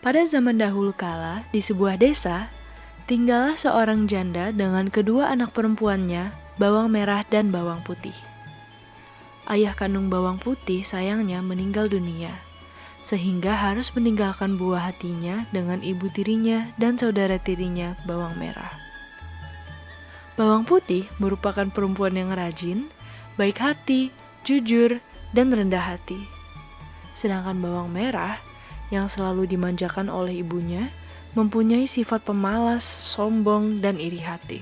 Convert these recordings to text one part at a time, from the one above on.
Pada zaman dahulu kala, di sebuah desa, tinggallah seorang janda dengan kedua anak perempuannya, bawang merah dan bawang putih. Ayah kandung bawang putih sayangnya meninggal dunia, sehingga harus meninggalkan buah hatinya dengan ibu tirinya dan saudara tirinya bawang merah. Bawang putih merupakan perempuan yang rajin, baik hati, jujur, dan rendah hati. Sedangkan bawang merah yang selalu dimanjakan oleh ibunya, mempunyai sifat pemalas, sombong, dan iri hati.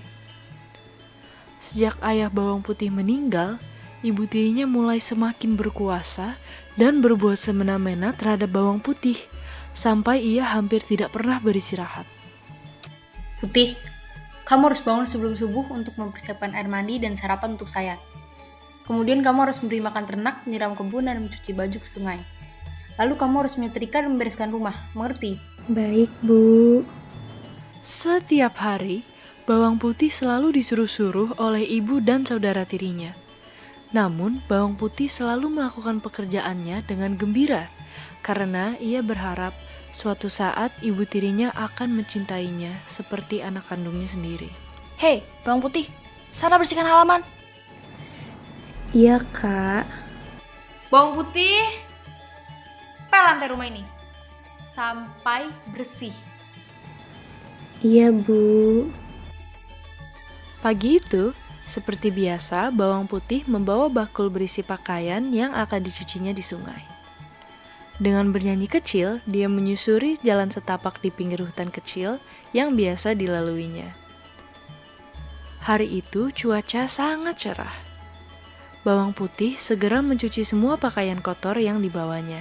Sejak ayah bawang putih meninggal, ibu tirinya mulai semakin berkuasa dan berbuat semena-mena terhadap bawang putih, sampai ia hampir tidak pernah beristirahat. Putih, kamu harus bangun sebelum subuh untuk mempersiapkan air mandi dan sarapan untuk saya. Kemudian kamu harus memberi makan ternak, menyiram kebun, dan mencuci baju ke sungai. Lalu kamu harus menyetrika dan membereskan rumah, mengerti? Baik, Bu. Setiap hari, bawang putih selalu disuruh-suruh oleh ibu dan saudara tirinya. Namun, bawang putih selalu melakukan pekerjaannya dengan gembira karena ia berharap suatu saat ibu tirinya akan mencintainya seperti anak kandungnya sendiri. Hei, bawang putih, sana bersihkan halaman. Iya, Kak. Bawang putih, pel lantai rumah ini sampai bersih. Iya, Bu. Pagi itu, seperti biasa, bawang putih membawa bakul berisi pakaian yang akan dicucinya di sungai. Dengan bernyanyi kecil, dia menyusuri jalan setapak di pinggir hutan kecil yang biasa dilaluinya. Hari itu cuaca sangat cerah. Bawang putih segera mencuci semua pakaian kotor yang dibawanya.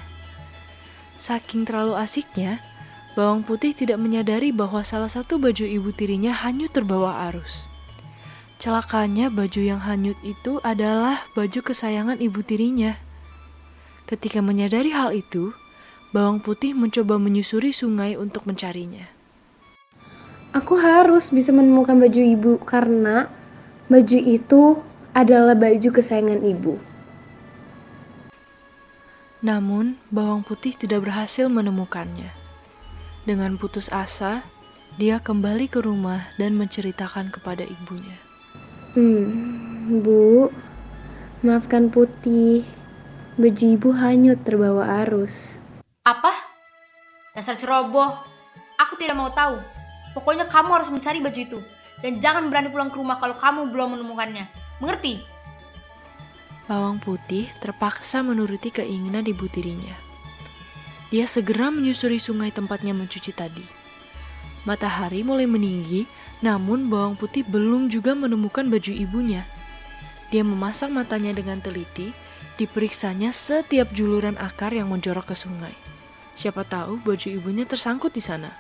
Saking terlalu asiknya, bawang putih tidak menyadari bahwa salah satu baju ibu tirinya hanyut terbawa arus. Celakanya baju yang hanyut itu adalah baju kesayangan ibu tirinya. Ketika menyadari hal itu, bawang putih mencoba menyusuri sungai untuk mencarinya. Aku harus bisa menemukan baju ibu karena baju itu adalah baju kesayangan ibu. Namun, bawang putih tidak berhasil menemukannya. Dengan putus asa, dia kembali ke rumah dan menceritakan kepada ibunya. Hmm, Bu, maafkan Putih. Baju ibu hanyut terbawa arus. Apa? Dasar ceroboh. Aku tidak mau tahu. Pokoknya kamu harus mencari baju itu. Dan jangan berani pulang ke rumah kalau kamu belum menemukannya. Mengerti? Bawang putih terpaksa menuruti keinginan ibu tirinya. Dia segera menyusuri sungai tempatnya mencuci tadi. Matahari mulai meninggi, namun bawang putih belum juga menemukan baju ibunya. Dia memasang matanya dengan teliti, diperiksanya setiap juluran akar yang menjorok ke sungai. Siapa tahu baju ibunya tersangkut di sana.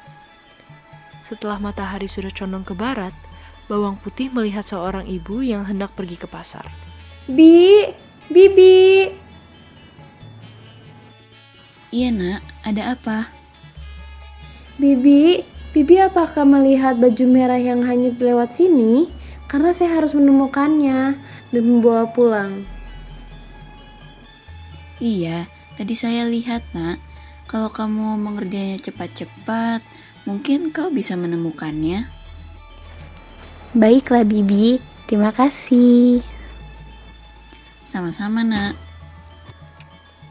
Setelah matahari sudah condong ke barat, bawang putih melihat seorang ibu yang hendak pergi ke pasar. Bi, Bibi. Iya nak, ada apa? Bibi, Bibi apakah melihat baju merah yang hanyut lewat sini? Karena saya harus menemukannya dan membawa pulang. Iya, tadi saya lihat nak. Kalau kamu mengerjanya cepat-cepat, mungkin kau bisa menemukannya. Baiklah Bibi, terima kasih. Sama-sama nak.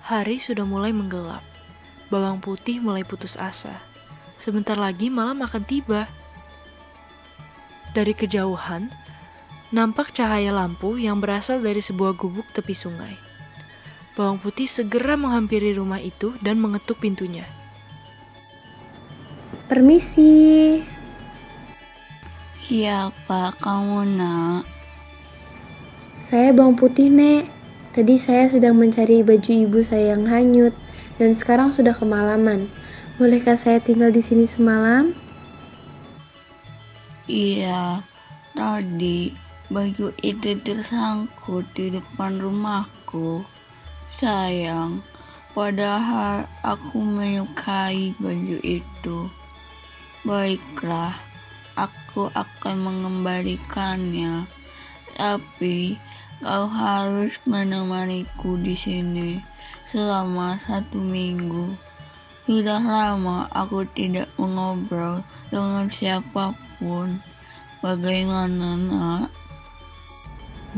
Hari sudah mulai menggelap. Bawang putih mulai putus asa. Sebentar lagi malam akan tiba. Dari kejauhan, nampak cahaya lampu yang berasal dari sebuah gubuk tepi sungai. Bawang putih segera menghampiri rumah itu dan mengetuk pintunya. Permisi. Siapa kamu nak? Saya bawang putih, Nek. Tadi saya sedang mencari baju ibu saya yang hanyut dan sekarang sudah kemalaman. Bolehkah saya tinggal di sini semalam? Iya, tadi baju itu tersangkut di depan rumahku. Sayang, padahal aku menyukai baju itu. Baiklah, aku akan mengembalikannya. Tapi kau harus menemaniku di sini selama satu minggu. Sudah lama aku tidak mengobrol dengan siapa pun. Bagaimana, nak?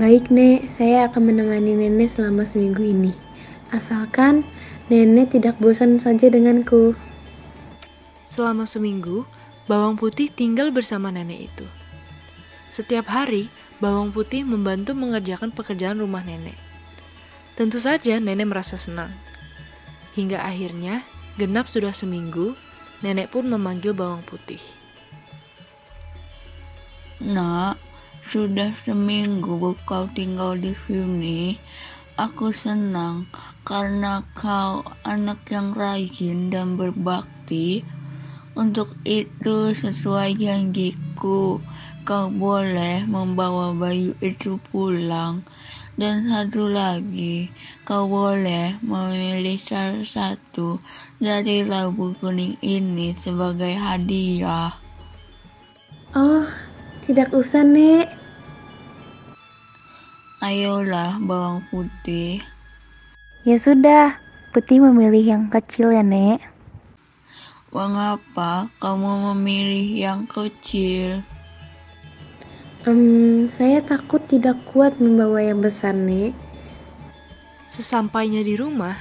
Baik, Nek. Saya akan menemani Nenek selama seminggu ini. Asalkan Nenek tidak bosan saja denganku. Selama seminggu, bawang putih tinggal bersama nenek itu. Setiap hari, bawang putih membantu mengerjakan pekerjaan rumah nenek. Tentu saja nenek merasa senang. Hingga akhirnya, genap sudah seminggu, nenek pun memanggil bawang putih. Nak, sudah seminggu kau tinggal di sini. Aku senang karena kau anak yang rajin dan berbakti. Untuk itu sesuai janjiku, kau boleh membawa bayi itu pulang. Dan satu lagi, kau boleh memilih salah satu dari labu kuning ini sebagai hadiah. Oh, tidak usah, Nek. Ayolah bawang putih. Ya sudah, Putih memilih yang kecil ya, Nek. Mengapa kamu memilih yang kecil? Hmm, saya takut tidak kuat membawa yang besar, Nek. Sesampainya di rumah,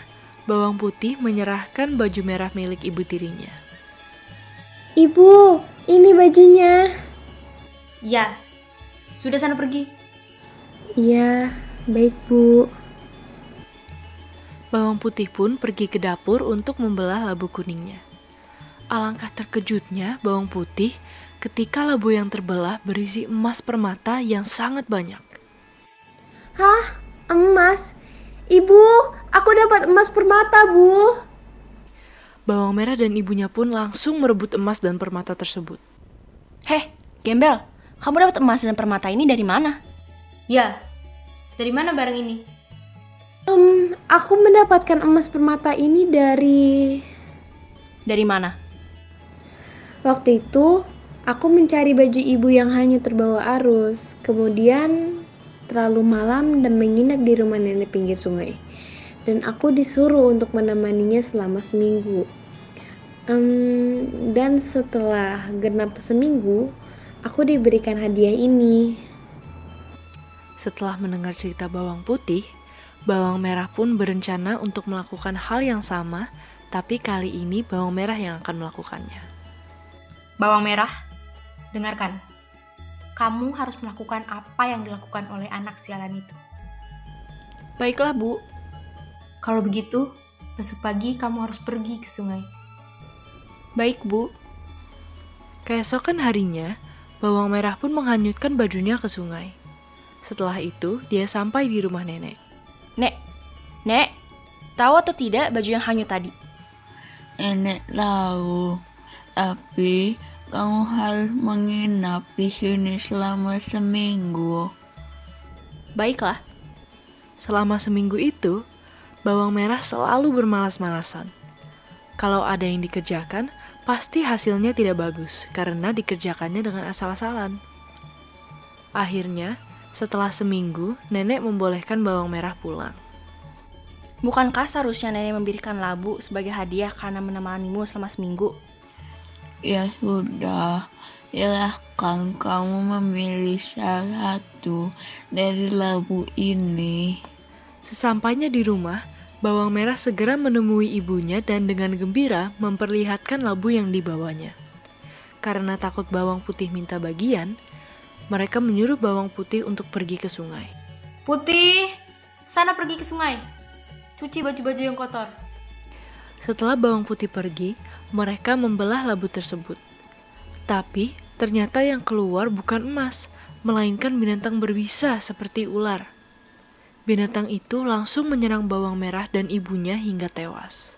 bawang putih menyerahkan baju merah milik ibu tirinya. Ibu, ini bajunya. Ya, sudah sana pergi. Iya, baik, Bu. Bawang putih pun pergi ke dapur untuk membelah labu kuningnya. Alangkah terkejutnya bawang putih ketika labu yang terbelah berisi emas permata yang sangat banyak. Hah? Emas? Ibu, aku dapat emas permata, Bu. Bawang merah dan ibunya pun langsung merebut emas dan permata tersebut. Heh, gembel, kamu dapat emas dan permata ini dari mana? Ya, dari mana barang ini? Um, aku mendapatkan emas permata ini dari... Dari mana? Waktu itu, aku mencari baju ibu yang hanya terbawa arus. Kemudian, terlalu malam dan menginap di rumah nenek pinggir sungai. Dan aku disuruh untuk menemaninya selama seminggu. Um, dan setelah genap seminggu, aku diberikan hadiah ini. Setelah mendengar cerita bawang putih, bawang merah pun berencana untuk melakukan hal yang sama, tapi kali ini bawang merah yang akan melakukannya. Bawang merah, dengarkan. Kamu harus melakukan apa yang dilakukan oleh anak sialan itu. Baiklah, Bu. Kalau begitu, besok pagi kamu harus pergi ke sungai. Baik, Bu. Keesokan harinya, bawang merah pun menghanyutkan bajunya ke sungai. Setelah itu, dia sampai di rumah nenek. Nek, Nek, tahu atau tidak baju yang hanyut tadi? Nenek tahu, tapi kamu harus menginap di sini selama seminggu. Baiklah. Selama seminggu itu, bawang merah selalu bermalas-malasan. Kalau ada yang dikerjakan, pasti hasilnya tidak bagus karena dikerjakannya dengan asal-asalan. Akhirnya, setelah seminggu, nenek membolehkan bawang merah pulang. Bukankah seharusnya nenek memberikan labu sebagai hadiah karena menemanimu selama seminggu? Ya sudah, silahkan kamu memilih salah satu dari labu ini. Sesampainya di rumah, bawang merah segera menemui ibunya dan dengan gembira memperlihatkan labu yang dibawanya. Karena takut bawang putih minta bagian, mereka menyuruh bawang putih untuk pergi ke sungai. Putih, sana pergi ke sungai. Cuci baju-baju yang kotor. Setelah bawang putih pergi, mereka membelah labu tersebut. Tapi ternyata yang keluar bukan emas, melainkan binatang berbisa seperti ular. Binatang itu langsung menyerang bawang merah dan ibunya hingga tewas.